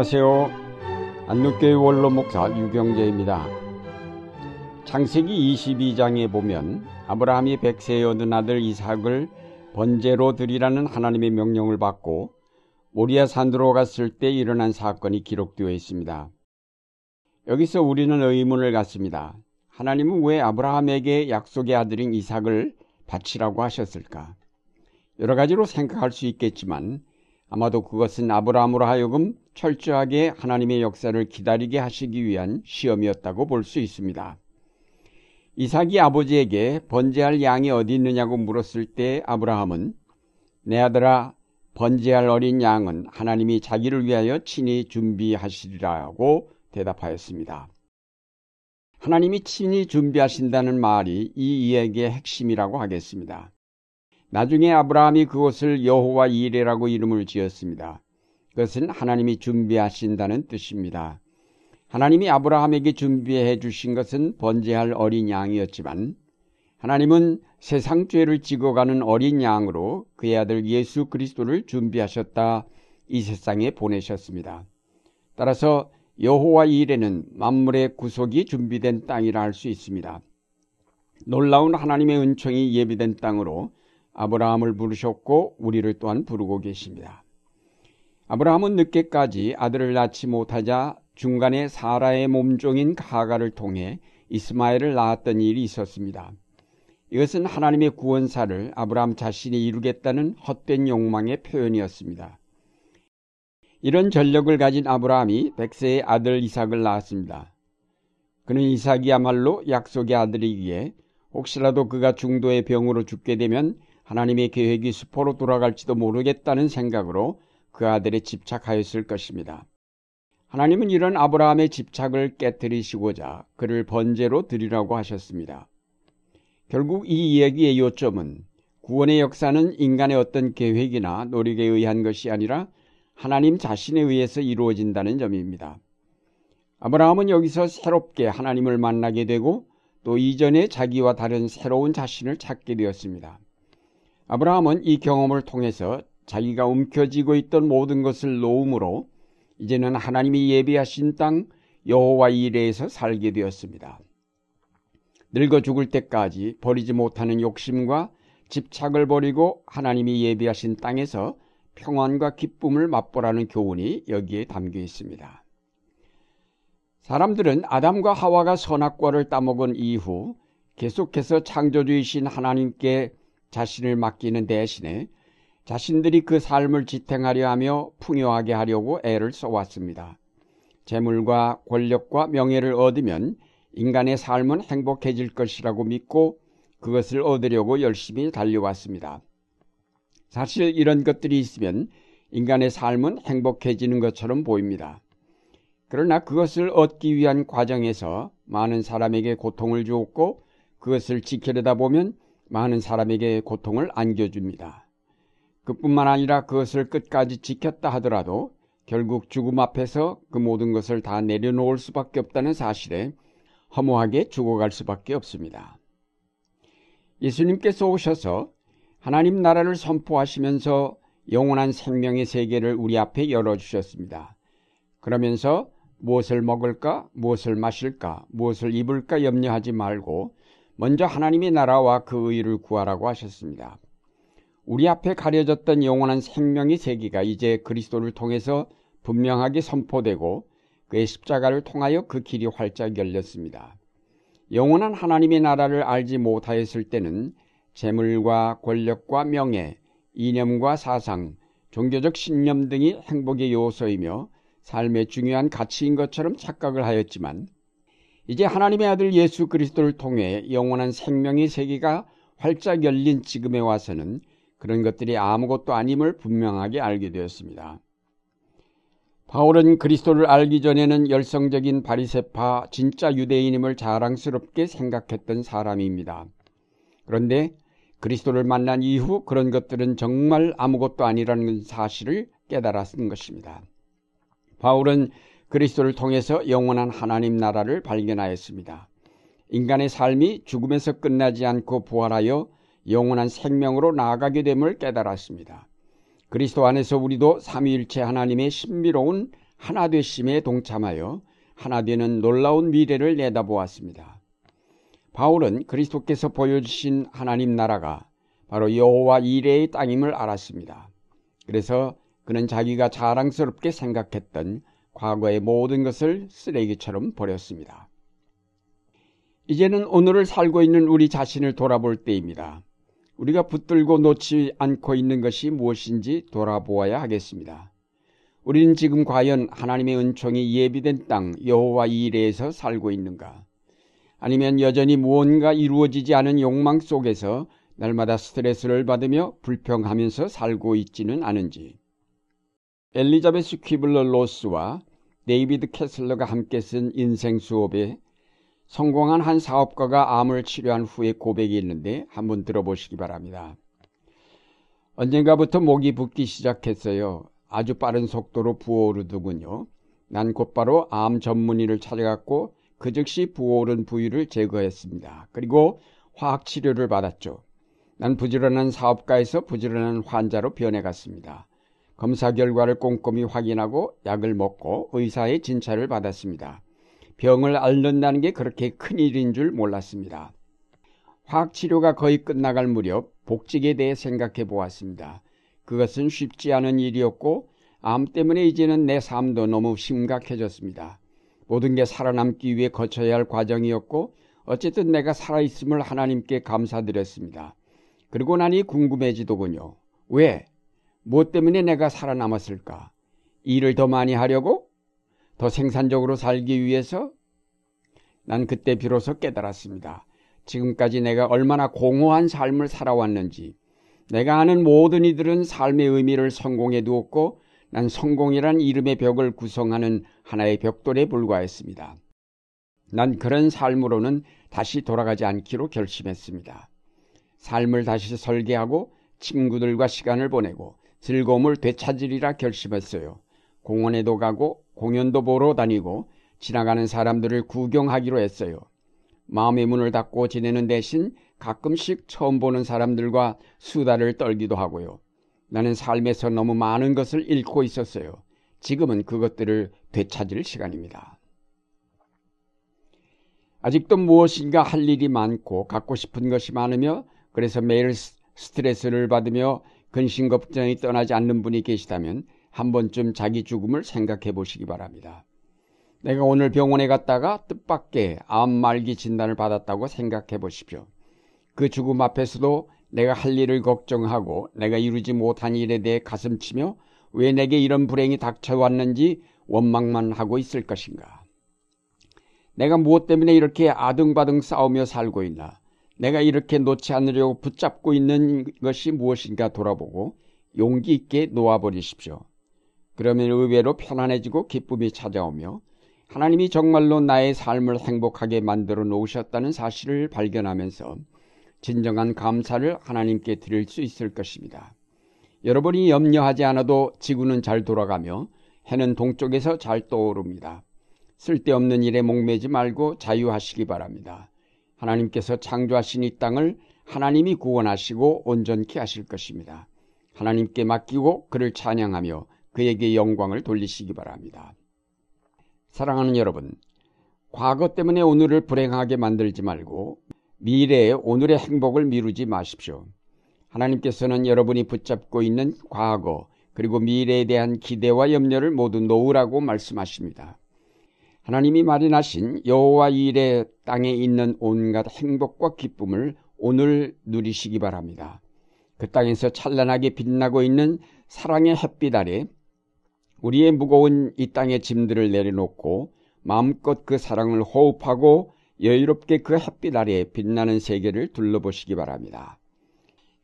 안녕하세요. 안누교회 원로 목사 유경재입니다. 창세기 22장에 보면 아브라함이 백세에 얻은 아들 이삭을 번제로 드리라는 하나님의 명령을 받고 모리아 산으로 갔을 때 일어난 사건이 기록되어 있습니다. 여기서 우리는 의문을 갖습니다. 하나님은 왜 아브라함에게 약속의 아들인 이삭을 바치라고 하셨을까? 여러 가지로 생각할 수 있겠지만 아마도 그것은 아브라함으로 하여금 철저하게 하나님의 역사를 기다리게 하시기 위한 시험이었다고 볼 수 있습니다. 이삭이 아버지에게 번제할 양이 어디 있느냐고 물었을 때 아브라함은 내 아들아 번제할 어린 양은 하나님이 자기를 위하여 친히 준비하시리라고 대답하였습니다. 하나님이 친히 준비하신다는 말이 이 이야기의 핵심이라고 하겠습니다. 나중에 아브라함이 그곳을 여호와 이레라고 이름을 지었습니다. 그것은 하나님이 준비하신다는 뜻입니다. 하나님이 아브라함에게 준비해 주신 것은 번제할 어린 양이었지만 하나님은 세상 죄를 지고 가는 어린 양으로 그의 아들 예수 그리스도를 준비하셨다 이 세상에 보내셨습니다. 따라서 여호와 이레는 만물의 구속이 준비된 땅이라 할 수 있습니다. 놀라운 하나님의 은총이 예비된 땅으로 아브라함을 부르셨고 우리를 또한 부르고 계십니다. 아브라함은 늦게까지 아들을 낳지 못하자 중간에 사라의 몸종인 가가를 통해 이스마엘을 낳았던 일이 있었습니다. 이것은 하나님의 구원사를 아브라함 자신이 이루겠다는 헛된 욕망의 표현이었습니다. 이런 전력을 가진 아브라함이 백세의 아들 이삭을 낳았습니다. 그는 이삭이야말로 약속의 아들이기에 혹시라도 그가 중도의 병으로 죽게 되면 하나님의 계획이 수포로 돌아갈지도 모르겠다는 생각으로 그 아들에 집착하였을 것입니다. 하나님은 이런 아브라함의 집착을 깨뜨리시고자 그를 번제로 드리라고 하셨습니다. 결국 이 이야기의 요점은 구원의 역사는 인간의 어떤 계획이나 노력에 의한 것이 아니라 하나님 자신에 의해서 이루어진다는 점입니다. 아브라함은 여기서 새롭게 하나님을 만나게 되고 또 이전에 자기와 다른 새로운 자신을 찾게 되었습니다. 아브라함은 이 경험을 통해서 자기가 움켜쥐고 있던 모든 것을 놓음으로 이제는 하나님이 예비하신 땅 여호와 이레에서 살게 되었습니다. 늙어 죽을 때까지 버리지 못하는 욕심과 집착을 버리고 하나님이 예비하신 땅에서 평안과 기쁨을 맛보라는 교훈이 여기에 담겨 있습니다. 사람들은 아담과 하와가 선악과를 따먹은 이후 계속해서 창조주이신 하나님께 자신을 맡기는 대신에 자신들이 그 삶을 지탱하려 하며 풍요하게 하려고 애를 써왔습니다. 재물과 권력과 명예를 얻으면 인간의 삶은 행복해질 것이라고 믿고 그것을 얻으려고 열심히 달려왔습니다. 사실 이런 것들이 있으면 인간의 삶은 행복해지는 것처럼 보입니다. 그러나 그것을 얻기 위한 과정에서 많은 사람에게 고통을 주었고 그것을 지키려다 보면 많은 사람에게 고통을 안겨줍니다. 그뿐만 아니라 그것을 끝까지 지켰다 하더라도 결국 죽음 앞에서 그 모든 것을 다 내려놓을 수밖에 없다는 사실에 허무하게 죽어갈 수밖에 없습니다. 예수님께서 오셔서 하나님 나라를 선포하시면서 영원한 생명의 세계를 우리 앞에 열어주셨습니다. 그러면서 무엇을 먹을까, 무엇을 마실까, 무엇을 입을까 염려하지 말고 먼저 하나님의 나라와 그 의를 구하라고 하셨습니다. 우리 앞에 가려졌던 영원한 생명의 세계가 이제 그리스도를 통해서 분명하게 선포되고 그의 십자가를 통하여 그 길이 활짝 열렸습니다. 영원한 하나님의 나라를 알지 못하였을 때는 재물과 권력과 명예, 이념과 사상, 종교적 신념 등이 행복의 요소이며 삶의 중요한 가치인 것처럼 착각을 하였지만 이제 하나님의 아들 예수 그리스도를 통해 영원한 생명의 세계가 활짝 열린 지금에 와서는 그런 것들이 아무것도 아님을 분명하게 알게 되었습니다. 바울은 그리스도를 알기 전에는 열성적인 바리세파 진짜 유대인임을 자랑스럽게 생각했던 사람입니다. 그런데 그리스도를 만난 이후 그런 것들은 정말 아무것도 아니라는 사실을 깨달았던 것입니다. 바울은 그리스도를 통해서 영원한 하나님 나라를 발견하였습니다. 인간의 삶이 죽음에서 끝나지 않고 부활하여 영원한 생명으로 나아가게 됨을 깨달았습니다. 그리스도 안에서 우리도 삼위일체 하나님의 신비로운 하나 되심에 동참하여 하나 되는 놀라운 미래를 내다보았습니다. 바울은 그리스도께서 보여주신 하나님 나라가 바로 여호와 이레의 땅임을 알았습니다. 그래서 그는 자기가 자랑스럽게 생각했던 과거의 모든 것을 쓰레기처럼 버렸습니다. 이제는 오늘을 살고 있는 우리 자신을 돌아볼 때입니다. 우리가 붙들고 놓지 않고 있는 것이 무엇인지 돌아보아야 하겠습니다. 우리는 지금 과연 하나님의 은총이 예비된 땅 여호와 이레에서 살고 있는가? 아니면 여전히 무언가 이루어지지 않은 욕망 속에서 날마다 스트레스를 받으며 불평하면서 살고 있지는 않은지. 엘리자베스 퀴블러 로스와 데이비드 캐슬러가 함께 쓴 인생 수업에 성공한 한 사업가가 암을 치료한 후에 고백이 있는데 한번 들어보시기 바랍니다. 언젠가부터 목이 붓기 시작했어요. 아주 빠른 속도로 부어오르더군요. 난 곧바로 암 전문의를 찾아갔고 그 즉시 부어오른 부위를 제거했습니다. 그리고 화학 치료를 받았죠. 난 부지런한 사업가에서 부지런한 환자로 변해갔습니다. 검사 결과를 꼼꼼히 확인하고 약을 먹고 의사의 진찰을 받았습니다. 병을 앓는다는 게 그렇게 큰 일인 줄 몰랐습니다. 화학 치료가 거의 끝나갈 무렵 복직에 대해 생각해 보았습니다. 그것은 쉽지 않은 일이었고 암 때문에 이제는 내 삶도 너무 심각해졌습니다. 모든 게 살아남기 위해 거쳐야 할 과정이었고 어쨌든 내가 살아있음을 하나님께 감사드렸습니다. 그리고 나니 궁금해지더군요. 왜? 무엇 때문에 내가 살아남았을까? 일을 더 많이 하려고? 더 생산적으로 살기 위해서? 난 그때 비로소 깨달았습니다. 지금까지 내가 얼마나 공허한 삶을 살아왔는지, 내가 아는 모든 이들은 삶의 의미를 성공에 두었고, 난 성공이란 이름의 벽을 구성하는 하나의 벽돌에 불과했습니다. 난 그런 삶으로는 다시 돌아가지 않기로 결심했습니다. 삶을 다시 설계하고 친구들과 시간을 보내고 즐거움을 되찾으리라 결심했어요. 공원에도 가고 공연도 보러 다니고 지나가는 사람들을 구경하기로 했어요. 마음의 문을 닫고 지내는 대신 가끔씩 처음 보는 사람들과 수다를 떨기도 하고요. 나는 삶에서 너무 많은 것을 잃고 있었어요. 지금은 그것들을 되찾을 시간입니다. 아직도 무엇인가 할 일이 많고 갖고 싶은 것이 많으며 그래서 매일 스트레스를 받으며 근심 걱정이 떠나지 않는 분이 계시다면 한 번쯤 자기 죽음을 생각해 보시기 바랍니다. 내가 오늘 병원에 갔다가 뜻밖의 암 말기 진단을 받았다고 생각해 보십시오. 그 죽음 앞에서도 내가 할 일을 걱정하고 내가 이루지 못한 일에 대해 가슴치며 왜 내게 이런 불행이 닥쳐왔는지 원망만 하고 있을 것인가. 내가 무엇 때문에 이렇게 아등바등 싸우며 살고 있나. 내가 이렇게 놓지 않으려고 붙잡고 있는 것이 무엇인가 돌아보고 용기 있게 놓아버리십시오. 그러면 의외로 편안해지고 기쁨이 찾아오며 하나님이 정말로 나의 삶을 행복하게 만들어 놓으셨다는 사실을 발견하면서 진정한 감사를 하나님께 드릴 수 있을 것입니다. 여러분이 염려하지 않아도 지구는 잘 돌아가며 해는 동쪽에서 잘 떠오릅니다. 쓸데없는 일에 목매지 말고 자유하시기 바랍니다. 하나님께서 창조하신 이 땅을 하나님이 구원하시고 온전케 하실 것입니다. 하나님께 맡기고 그를 찬양하며 그에게 영광을 돌리시기 바랍니다. 사랑하는 여러분, 과거 때문에 오늘을 불행하게 만들지 말고 미래의 오늘의 행복을 미루지 마십시오. 하나님께서는 여러분이 붙잡고 있는 과거 그리고 미래에 대한 기대와 염려를 모두 놓으라고 말씀하십니다. 하나님이 마련하신 여호와 일의 땅에 있는 온갖 행복과 기쁨을 오늘 누리시기 바랍니다. 그 땅에서 찬란하게 빛나고 있는 사랑의 햇빛 아래 우리의 무거운 이 땅의 짐들을 내려놓고 마음껏 그 사랑을 호흡하고 여유롭게 그 햇빛 아래 빛나는 세계를 둘러보시기 바랍니다.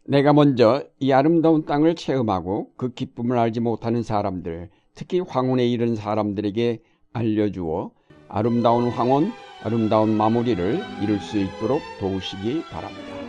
내가 먼저 이 아름다운 땅을 체험하고 그 기쁨을 알지 못하는 사람들, 특히 황혼에 이른 사람들에게 알려주어 아름다운 황혼, 아름다운 마무리를 이룰 수 있도록 도우시기 바랍니다.